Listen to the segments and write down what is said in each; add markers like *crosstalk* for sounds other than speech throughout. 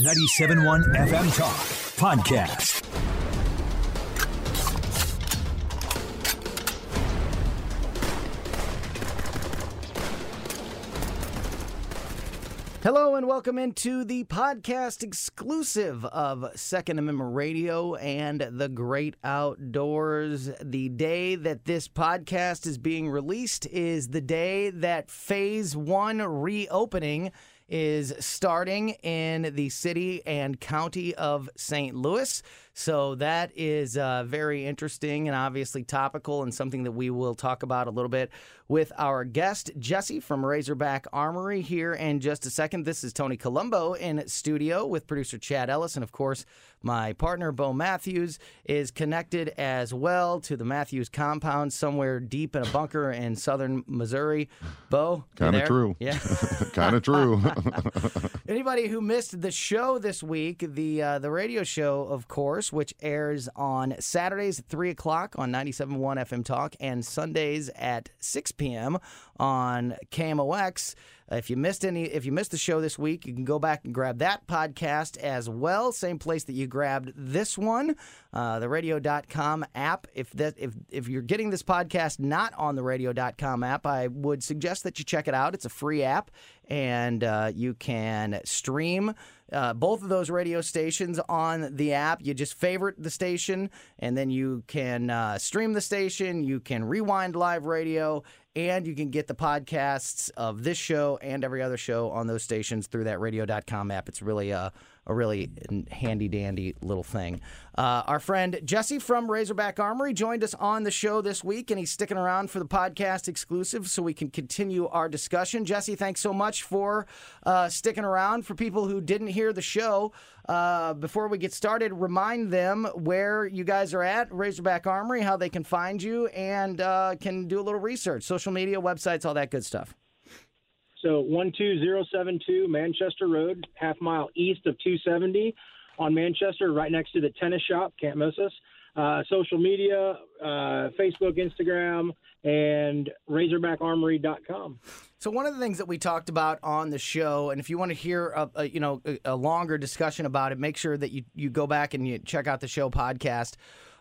97.1 FM Talk Podcast. Hello and welcome into the podcast exclusive of Second Amendment Radio and the Great Outdoors. The day that this podcast is being released is the day that Phase 1 reopening is starting in the city and county of St. Louis. So that is uh, very interesting and obviously topical and something that we will talk about a little bit with our guest, Jesse from Razorback Armory, here in just a second. This is Tony Colombo in studio with producer Chad Ellis. And of course, my partner, Bo Matthews, is connected as well to the Matthews compound somewhere deep in a bunker in southern Missouri. Bo? Kind of true. Yeah. *laughs* kind of true. *laughs* Anybody who missed the show this week, the uh, the radio show, of course, which airs on Saturdays at 3 o'clock on 97.1 FM Talk and Sundays at 6 p.m. on KMOX. If you missed any, if you missed the show this week, you can go back and grab that podcast as well. Same place that you grabbed this one, uh, the radio.com app. If that, if, if you're getting this podcast not on the radio.com app, I would suggest that you check it out. It's a free app and uh, you can stream uh, both of those radio stations on the app. You just favorite the station, and then you can uh, stream the station. You can rewind live radio, and you can get the podcasts of this show and every other show on those stations through that radio.com app. It's really a, a really handy dandy little thing. Uh, our friend Jesse from Razorback Armory joined us on the show this week, and he's sticking around for the podcast exclusive so we can continue our discussion. Jesse, thanks so much for uh, sticking around. For people who didn't hear the show, uh, before we get started, remind them where you guys are at, Razorback Armory, how they can find you, and uh, can do a little research, social media, websites, all that good stuff. So 12072 Manchester Road, half mile east of 270 on Manchester, right next to the tennis shop. Can't miss us. Uh, social media, uh, Facebook, Instagram, and RazorbackArmory.com. So one of the things that we talked about on the show, and if you want to hear a, a you know a, a, longer discussion about it, make sure that you you go back and you check out the show podcast.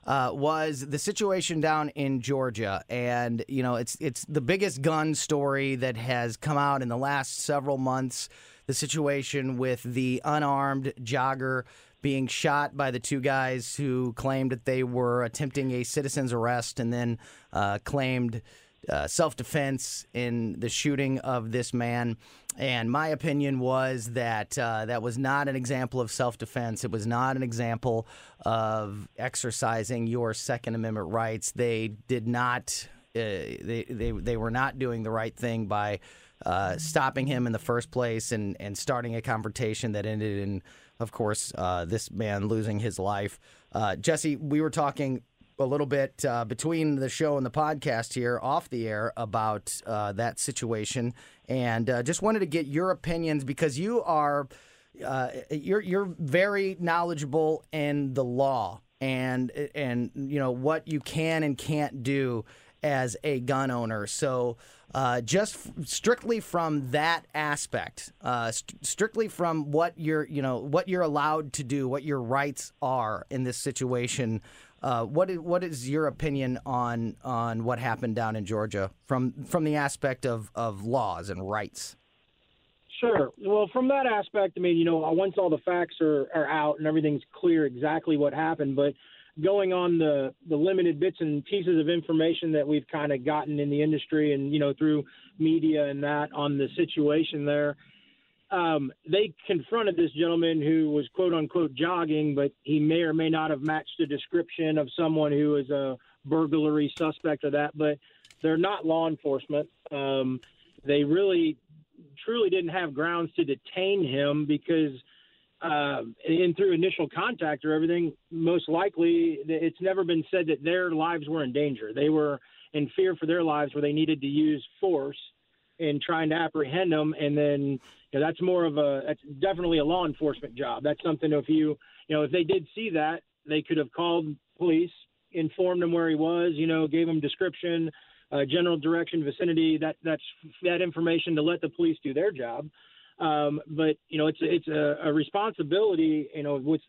Uh, was the situation down in Georgia, and you know it's it's the biggest gun story that has come out in the last several months. The situation with the unarmed jogger being shot by the two guys who claimed that they were attempting a citizen's arrest and then uh, claimed uh, self defense in the shooting of this man. And my opinion was that uh, that was not an example of self defense. It was not an example of exercising your Second Amendment rights. They did not. Uh, they, they they were not doing the right thing by uh, stopping him in the first place and, and starting a confrontation that ended in of course, uh, this man losing his life. Uh, Jesse, we were talking a little bit uh, between the show and the podcast here off the air about uh, that situation, and uh, just wanted to get your opinions because you are uh, you're you're very knowledgeable in the law and and you know what you can and can't do as a gun owner. So uh, just f- strictly from that aspect, uh, st- strictly from what you're, you know, what you're allowed to do, what your rights are in this situation. Uh, what is, what is your opinion on on what happened down in Georgia from from the aspect of, of laws and rights? Sure. Well, from that aspect, I mean, you know, once all the facts are, are out and everything's clear exactly what happened, but going on the the limited bits and pieces of information that we've kind of gotten in the industry and you know through media and that on the situation there um, they confronted this gentleman who was quote unquote jogging but he may or may not have matched the description of someone who is a burglary suspect or that but they're not law enforcement um, they really truly didn't have grounds to detain him because um, and through initial contact or everything, most likely it's never been said that their lives were in danger. They were in fear for their lives where they needed to use force in trying to apprehend them. And then you know, that's more of a, that's definitely a law enforcement job. That's something if you, you know, if they did see that, they could have called police, informed him where he was, you know, gave him description, uh, general direction, vicinity, that, that's that information to let the police do their job. Um, but you know, it's it's a, a responsibility. You know, with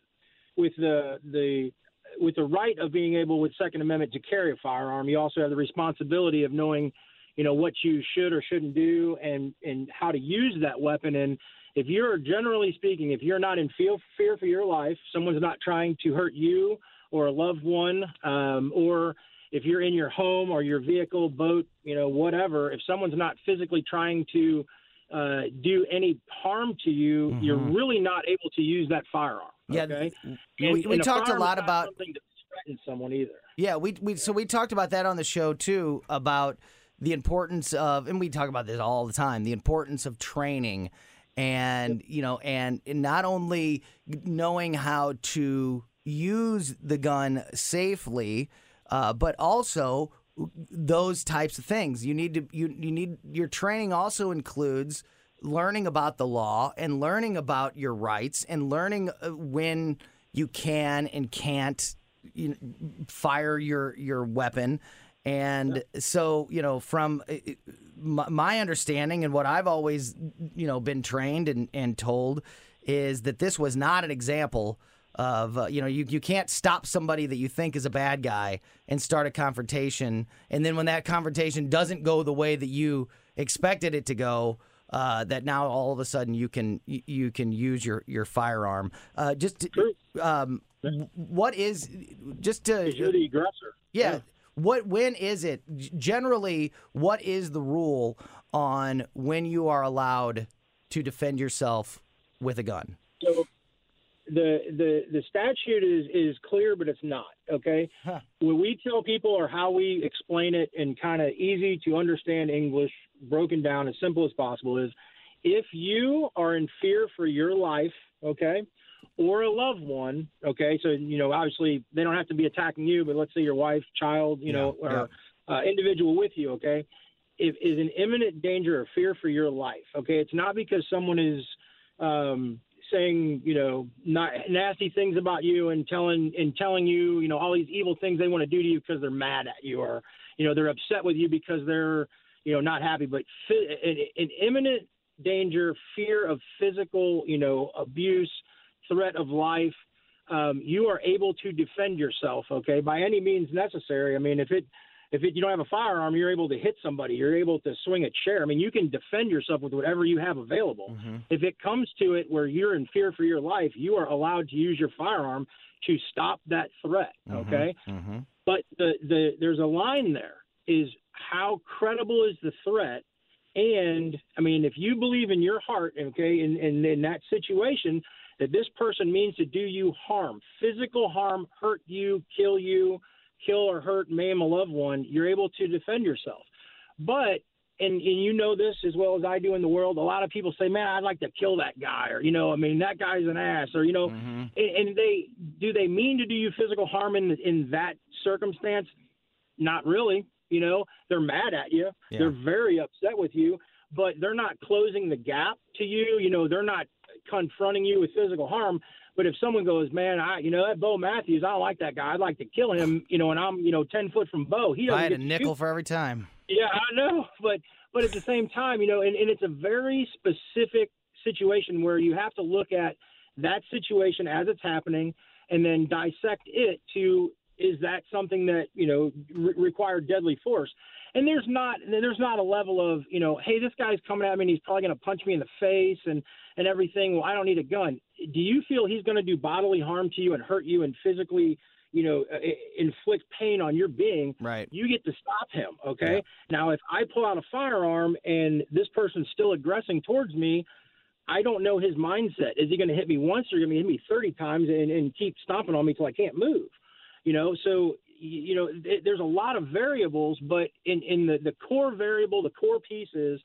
with the the with the right of being able with Second Amendment to carry a firearm, you also have the responsibility of knowing, you know, what you should or shouldn't do and and how to use that weapon. And if you're generally speaking, if you're not in fear fear for your life, someone's not trying to hurt you or a loved one, um, or if you're in your home or your vehicle, boat, you know, whatever, if someone's not physically trying to uh, do any harm to you, mm-hmm. you're really not able to use that firearm. Yeah, okay? we, we talked a lot about something to threaten someone either. Yeah, we we so we talked about that on the show too about the importance of, and we talk about this all the time, the importance of training, and you know, and not only knowing how to use the gun safely, uh, but also those types of things. You need to you you need your training also includes learning about the law and learning about your rights and learning uh, when you can and can't you know, fire your your weapon. And yeah. so, you know, from uh, uh, my understanding and what I've always, you know, been trained and, and told is that this was not an example of uh, you know you, you can't stop somebody that you think is a bad guy and start a confrontation. And then when that confrontation doesn't go the way that you expected it to go uh, that now all of a sudden you can you can use your your firearm. Uh, just to, um, what is just to you're the aggressor. Yeah, yeah what when is it generally what is the rule on when you are allowed to defend yourself with a gun so the the the statute is is clear, but it's not. Okay, huh. when we tell people or how we explain it in kind of easy to understand English, broken down as simple as possible, is if you are in fear for your life, okay, or a loved one, okay. So you know, obviously they don't have to be attacking you, but let's say your wife, child, you yeah, know, or yeah. uh, individual with you, okay. If is an imminent danger or fear for your life, okay, it's not because someone is um, saying you know not nasty things about you and telling and telling you you know all these evil things they want to do to you because they're mad at you or you know they're upset with you because they're you know not happy but an, an imminent danger fear of physical you know abuse threat of life um, you are able to defend yourself okay by any means necessary i mean if it if it, you don't have a firearm, you're able to hit somebody. You're able to swing a chair. I mean, you can defend yourself with whatever you have available. Mm-hmm. If it comes to it where you're in fear for your life, you are allowed to use your firearm to stop that threat. Mm-hmm. Okay, mm-hmm. but the the there's a line there. Is how credible is the threat? And I mean, if you believe in your heart, okay, in, in, in that situation, that this person means to do you harm, physical harm, hurt you, kill you, kill or hurt, maim a loved one, you're able to defend yourself. But and, and you know this as well as I do in the world. A lot of people say, "Man, I'd like to kill that guy," or you know, I mean, that guy's an ass, or you know, mm-hmm. and, and they do they mean to do you physical harm in in that circumstance? Not really. You know, they're mad at you. Yeah. They're very upset with you, but they're not closing the gap to you. You know, they're not confronting you with physical harm. But if someone goes, man, I you know that Bo Matthews, I don't like that guy. I'd like to kill him. You know, and I'm you know ten foot from Bo. He doesn't. I had a nickel for every time. Yeah, I know, *laughs* but but at the same time, you know, and, and it's a very specific situation where you have to look at that situation as it's happening and then dissect it to is that something that you know re- required deadly force and there's not there's not a level of you know hey this guy's coming at me and he's probably going to punch me in the face and and everything well i don't need a gun do you feel he's going to do bodily harm to you and hurt you and physically you know uh, inflict pain on your being right you get to stop him okay yeah. now if i pull out a firearm and this person's still aggressing towards me I don't know his mindset. Is he going to hit me once or going to hit me 30 times and, and keep stomping on me till I can't move? You know, so you know, there's a lot of variables, but in, in the, the core variable, the core piece is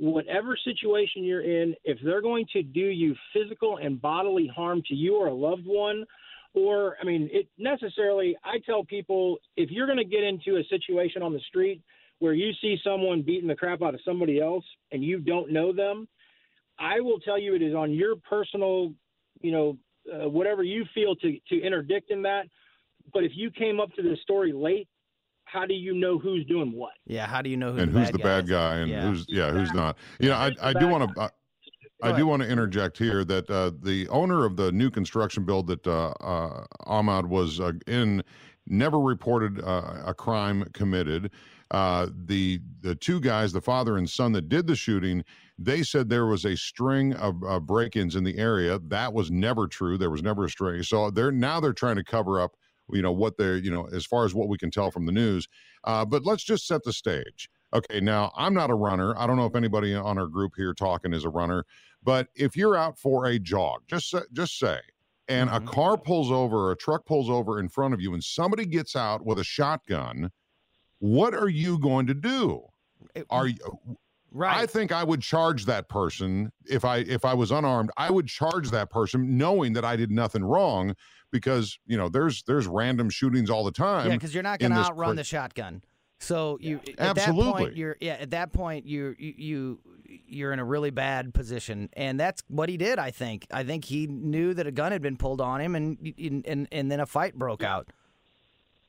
whatever situation you're in, if they're going to do you physical and bodily harm to you or a loved one, or I mean, it necessarily, I tell people if you're going to get into a situation on the street where you see someone beating the crap out of somebody else and you don't know them, I will tell you it is on your personal, you know, uh, whatever you feel to to interdict in that. But if you came up to this story late, how do you know who's doing what? Yeah, how do you know who's and the who's bad the guy bad guy and Yeah. who's yeah who's not you know i, I do want to I, I do want to interject here that uh, the owner of the new construction build that uh, uh, Ahmad was uh, in never reported uh, a crime committed. Uh, the the two guys, the father and son that did the shooting, they said there was a string of uh, break-ins in the area. That was never true. There was never a string. So they're now they're trying to cover up, you know, what they're you know as far as what we can tell from the news. Uh, but let's just set the stage. Okay, now I'm not a runner. I don't know if anybody on our group here talking is a runner, but if you're out for a jog, just say, just say, and Mhm. a car pulls over, or a truck pulls over in front of you, and somebody gets out with a shotgun, what are you going to do? Are you? right? I think I would charge that person if I if I was unarmed. I would charge that person knowing that I did nothing wrong because you know there's there's random shootings all the time. yeah, because you're not going to outrun cra- the shotgun. So you at that Absolutely. point you're yeah at that point you you you you're in a really bad position and that's what he did I think I think he knew that a gun had been pulled on him and and and, and then a fight broke out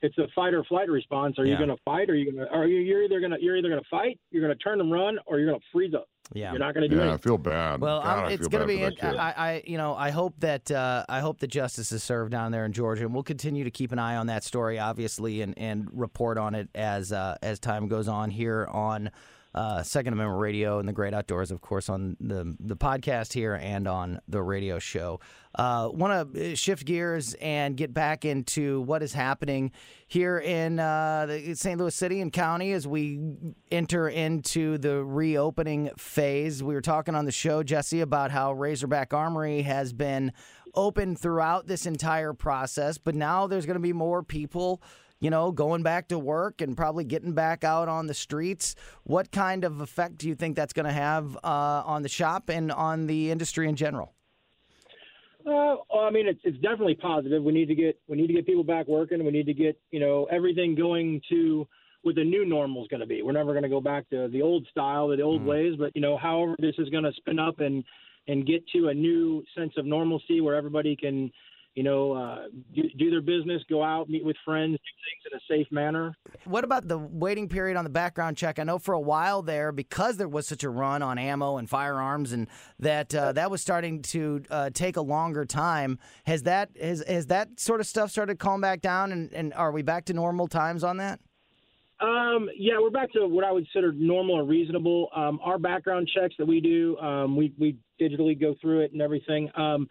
It's a fight or flight response. Are Yeah. you going to fight? Or are you going to? Are you? You're either going to. You're either going to fight. You're going to turn and run, or you're going to freeze up. yeah You're not going to do yeah, I feel bad. Well, God, I'm, it's going to be. in- I, I, you know, I hope that uh, I hope that justice is served down there in Georgia, and we'll continue to keep an eye on that story, obviously, and, and report on it as uh, as time goes on here on uh, Second Amendment Radio and the Great Outdoors, of course, on the the podcast here and on the radio show. Uh, Want to shift gears and get back into what is happening here in uh, the St. Louis City and County as we enter into the reopening phase. We were talking on the show, Jesse, about how Razorback Armory has been open throughout this entire process, but now there's going to be more people. You know, going back to work and probably getting back out on the streets. What kind of effect do you think that's going to have uh, on the shop and on the industry in general? Uh, well, I mean, it's it's definitely positive. We need to get we need to get people back working. We need to get you know everything going to what the new normal is going to be. We're never going to go back to the old style, the old ways, but you know, however this is going to spin up and and get to a new sense of normalcy where everybody can, you know, uh, do, do their business, go out, meet with friends, do things in a safe manner. What about the waiting period on the background check? I know for a while there, because there was such a run on ammo and firearms, and that uh, that was starting to uh, take a longer time. Has that has has that sort of stuff started calm back down, and, and are we back to normal times on that? Um, yeah, we're back to what I would consider normal and reasonable. Um, our background checks that we do, um, we, we digitally go through it and everything. Um,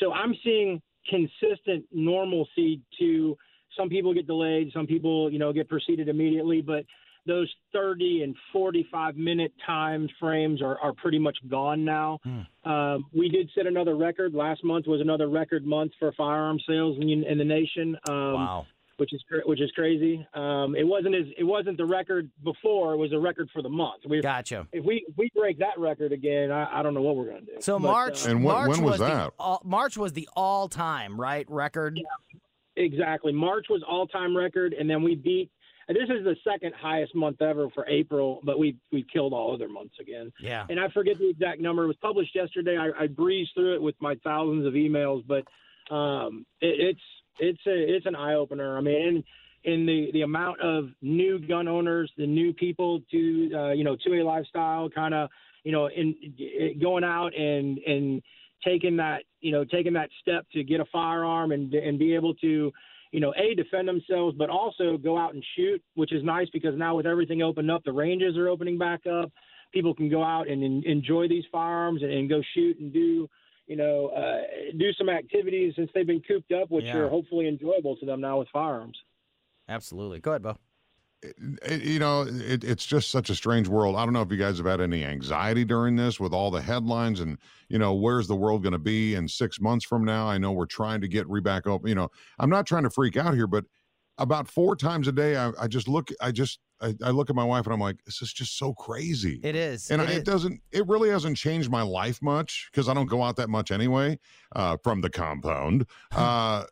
so I'm seeing consistent normalcy to some people get delayed, some people, you know, get proceeded immediately, but those 30 and 45 minute time frames are, are pretty much gone now. Um, we did set another record. Last month was another record month for firearm sales in, in the nation. Um, which is which is crazy. Um, it wasn't as it wasn't the record before; it was a record for the month. We, Gotcha. if we if we break that record again, I, I don't know what we're going to do. So But, March, uh, And when- March when was the that? all, March was the all-time right record. Yeah, exactly. March was all time record, and then we beat. and This is the second highest month ever for April, but we we killed all other months again. Yeah. And I forget the exact number. It was published yesterday. I, I breezed through it with my thousands of emails, but um, it, it's it's a it's an eye opener. I mean, in, in the the amount of new gun owners, the new people to uh, you know to a lifestyle, kind of you know in, in going out and and taking that you know taking that step to get a firearm and and be able to you know a defend themselves, but also go out and shoot, which is nice because now with everything opened up, the ranges are opening back up. People can go out and en- enjoy these firearms and, and go shoot and do you know, uh, do some activities since they've been cooped up, which Yeah. are hopefully enjoyable to them now with firearms. Absolutely. Go ahead, Bo. it- you know, it, it's just such a strange world. I don't know if you guys have had any anxiety during this with all the headlines and, you know, where's the world going to be in six months from now? I know we're trying to get re back open. You know, I'm not trying to freak out here, but about four times a day, I, I just look, I just, I, I, look at my wife and I'm like, this is just so crazy. It is, and it, I, is. doesn't, it really hasn't changed my life much because I don't go out that much anyway uh, from the compound. *laughs* Uh,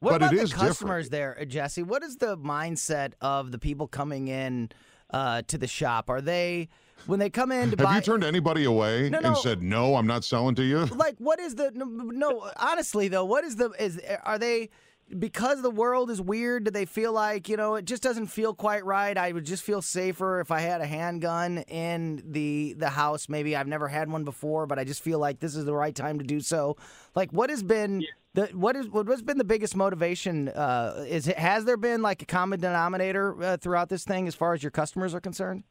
what but about the customers different. there, Jesse? What is the mindset of the people coming in uh, to the shop? Are they when they come in to Have buy? you turned anybody away No, and said no? I'm not selling to you. like what is the no, no honestly though what is the is are they because the world is weird do they feel like you know it just doesn't feel quite right? I would just feel safer if i had a handgun in the the house. Maybe i've never had one before but i just feel like this is the right time to do so. Like what has been the what is what has been the biggest motivation uh is it has there been like a common denominator uh, throughout this thing as far as your customers are concerned?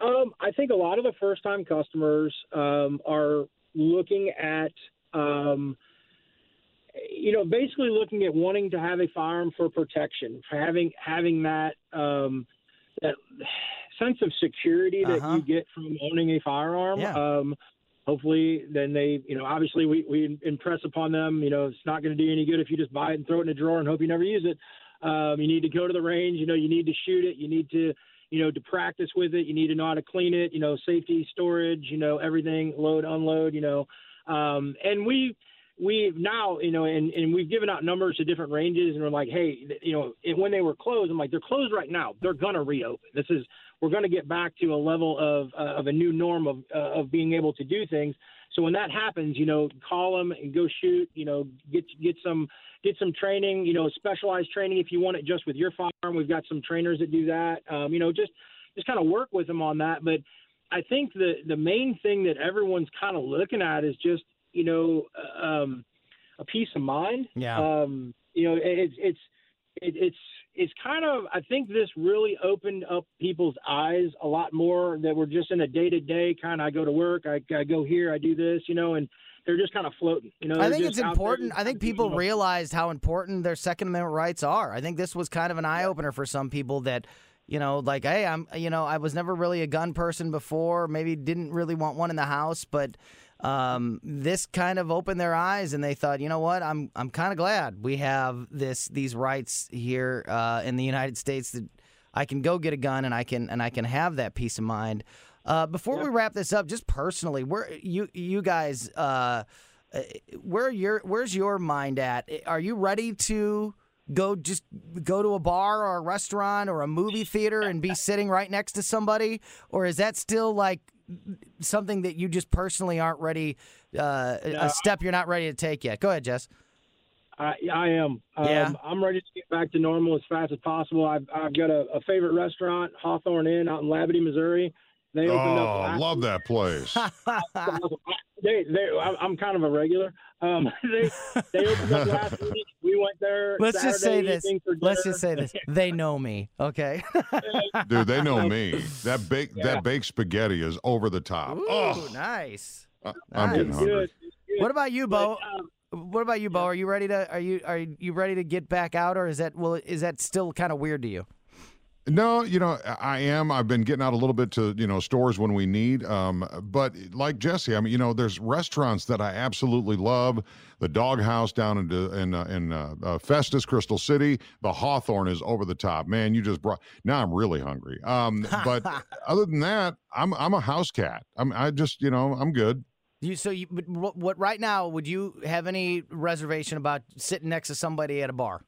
Um, I think a lot of the first time customers um, are looking at, um, you know, basically looking at wanting to have a firearm for protection, for having having that um, that sense of security that Uh-huh. you get from owning a firearm. Yeah. Um, hopefully, then they, you know, obviously we, we impress upon them. You know, it's not going to do any good if you just buy it and throw it in a drawer and hope you never use it. Um, you need to go to the range. You know, you need to shoot it. You need to you know, to practice with it. You need to know how to clean it, you know, safety, storage, you know, everything, load, unload, you know. Um, and we, we now, you know, and, and we've given out numbers to different ranges and we're like, hey, you know, and when they were closed, I'm like, they're closed right now. They're going to reopen. This is, we're going to get back to a level of, uh, of a new norm of, uh, of being able to do things. So when that happens, you know, call them and go shoot, you know, get, get some, get some training, you know, specialized training if you want it just with your farm. We've got some trainers that do that. Um, you know, just just kind of work with them on that. But I think the the main thing that everyone's kind of looking at is just you know um, a peace of mind. Yeah. Um, you know, it, it's it's it, it's it's kind of I think this really opened up people's eyes a lot more that we're just in a day to day kind of I go to work, I, I go here, I do this, you know, and they're just kind of floating. You know, I think it's important. I think people realized how important their Second Amendment rights are. I think this was kind of an eye opener for some people that, you know, like, hey, I'm, you know, I was never really a gun person before. Maybe didn't really want one in the house, but um, this kind of opened their eyes, and they thought, you know what, I'm, I'm kind of glad we have this, these rights here uh, in the United States that I can go get a gun and I can, and I can have that peace of mind. Uh, before we wrap this up, just personally, where you, you guys. Uh, uh, where your where's your mind at? Are you ready to go just go to a bar or a restaurant or a movie theater and be sitting right next to somebody, or is that still like something that you just personally aren't ready? Uh, a step you're not ready to take yet. Go ahead, Jess. I, I am. Um, Yeah. I'm ready to get back to normal as fast as possible. I've, I've got a, a favorite restaurant, Hawthorne Inn, out in Labadie, Missouri. They opened up. Oh, love that place. *laughs* They, they, I- I'm kind of a regular. Um, *laughs* they, they opened up last *laughs* week. We went there. Let's just say this. Let's just say this. They know me. Okay. Dude, they know me. That baked that baked spaghetti is over the top. Ooh, oh, nice. I- I'm getting hungry. Good, good. What about you, Bo? But, um, What about you, Bo? Are you ready to are you are you ready to get back out, or is that well is that still kind of weird to you? No, you know, I am. I've been getting out a little bit to, you know, stores when we need. Um, but like Jesse, I mean, you know, there's restaurants that I absolutely love. The Dog House down in in uh, in uh, uh, Festus, Crystal City. The Hawthorne is over the top. Man, you just brought. Now I'm really hungry. Um, but *laughs* other than that, I'm I'm a house cat. I'm I just, you know, I'm good. You so you what, what right now would you have any reservation about sitting next to somebody at a bar?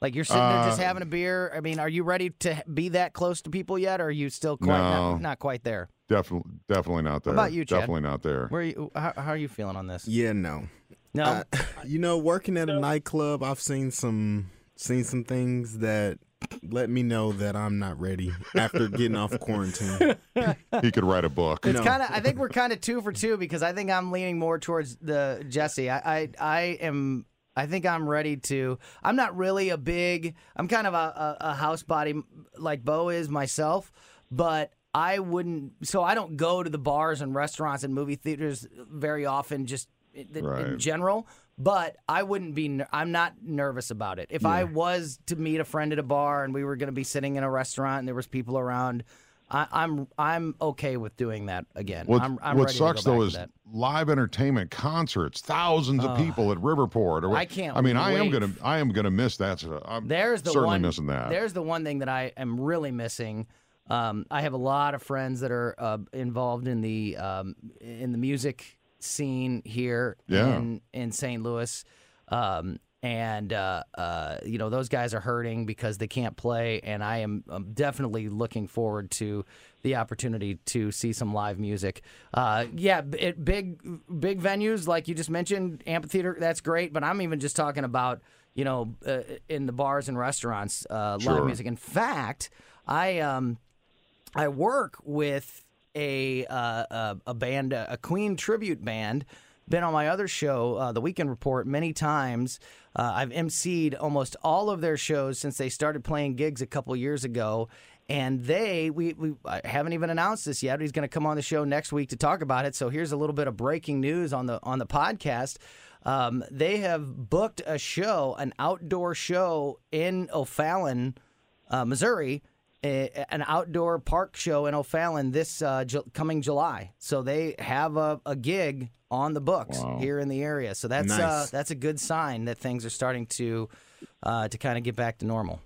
Like you're sitting there just Uh, having a beer. I mean, are you ready to be that close to people yet, or are you still quite No. not, not quite there? Definitely, definitely not there. about you, Chad? Definitely not there. Where are you? How, how are you feeling on this? Yeah, no. No, Uh, you know, working at a nightclub, I've seen some seen some things that let me know that I'm not ready after getting off quarantine. *laughs* He could write a book. It's No. kind of. I think we're kind of two for two because I think I'm leaning more towards the Jesse. I, I, I am. I think I'm ready to. I'm not really a big. I'm kind of a, a, a house body like Bo is myself, but I wouldn't. So I don't go to the bars and restaurants and movie theaters very often. Just in, in general. But I wouldn't be. I'm not nervous about it. If I was to meet a friend at a bar and we were going to be sitting in a restaurant and there was people around, I, I'm I'm okay with doing that again. What, I'm, I'm what ready sucks though is that. live entertainment concerts, thousands of people at Riverport. Or, I can't I mean, I am gonna, I am gonna miss that. So I'm There's the certainly one, missing that. There's the one thing that I am really missing. Um, I have a lot of friends that are uh, involved in the um, in the music scene here Yeah. in in St. Louis, um, and uh, uh, you know those guys are hurting because they can't play, and I am I'm definitely looking forward to the opportunity to see some live music. Uh, yeah, it, big big venues like you just mentioned, amphitheater. That's great, but I'm even just talking about you know uh, in the bars and restaurants uh, Sure. live music. In fact, I um I work with a uh, a, a band, a Queen tribute band. Been on my other show, uh, The Weekend Report, many times. Uh, I've emceed almost all of their shows since they started playing gigs a couple years ago. And they, we, we haven't even announced this yet. He's going to come on the show next week to talk about it. So here's a little bit of breaking news on the on the podcast. Um, they have booked a show, an outdoor show in O'Fallon, uh, Missouri, a, an outdoor park show in O'Fallon this uh, Ju- coming July. So they have a, a gig on the books Wow. here in the area. So that's uh, that's a good sign that things are starting to uh, to kind of get back to normal.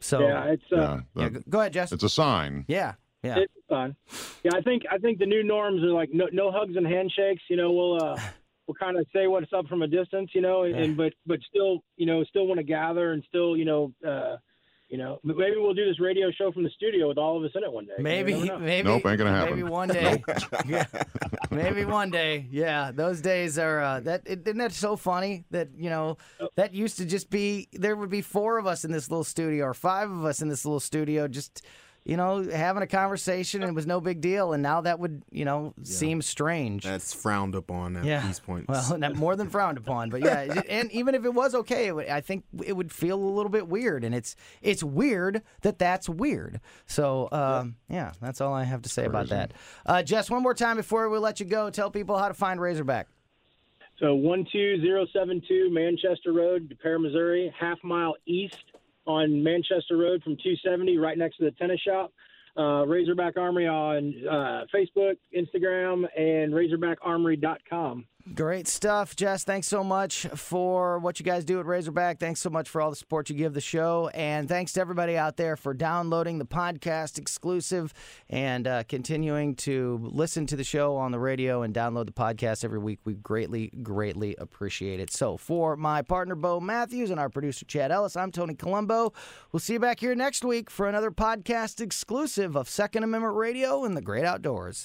So Yeah, it's uh, yeah, yeah, that- go- go ahead, Jess. it's a sign. Yeah, yeah. it's fun. Yeah, I think I think the new norms are like no, no hugs and handshakes. You know, we'll uh, *sighs* we'll kind of say what's up from a distance. You know, and, and but but still, you know, still want to gather and still, you know, uh, you know, maybe we'll do this radio show from the studio with all of us in it one day. Maybe, never know. maybe, Nope, ain't gonna happen. Maybe one day. *laughs* yeah, maybe one day. Yeah, those days are uh, that. It, isn't that so funny that you know that used to just be there would be four of us in this little studio or five of us in this little studio, just you know having a conversation and it was no big deal, and now that would you know seem strange. That's frowned upon at yeah. these points. Well, not more than frowned upon, but yeah, and even if it was okay, it would, I think it would feel a little bit weird, and it's it's weird that that's weird. So um, yeah, that's all I have to say about that. Uh, Jess, one more time before we let you go, tell people how to find Razorback. So one two zero seven two Manchester Road, Des Peres, Missouri, half mile east on Manchester Road from 270, right next to the tennis shop. Uh, Razorback Armory on uh, Facebook, Instagram, and RazorbackArmory.com. Great stuff, Jess. Thanks so much for what you guys do at Razorback. Thanks so much for all the support you give the show. And thanks to everybody out there for downloading the podcast exclusive and uh, continuing to listen to the show on the radio and download the podcast every week. We greatly, greatly appreciate it. So, for my partner, Bo Matthews, and our producer, Chad Ellis, I'm Tony Colombo. We'll see you back here next week for another podcast exclusive of Second Amendment Radio and the Great Outdoors.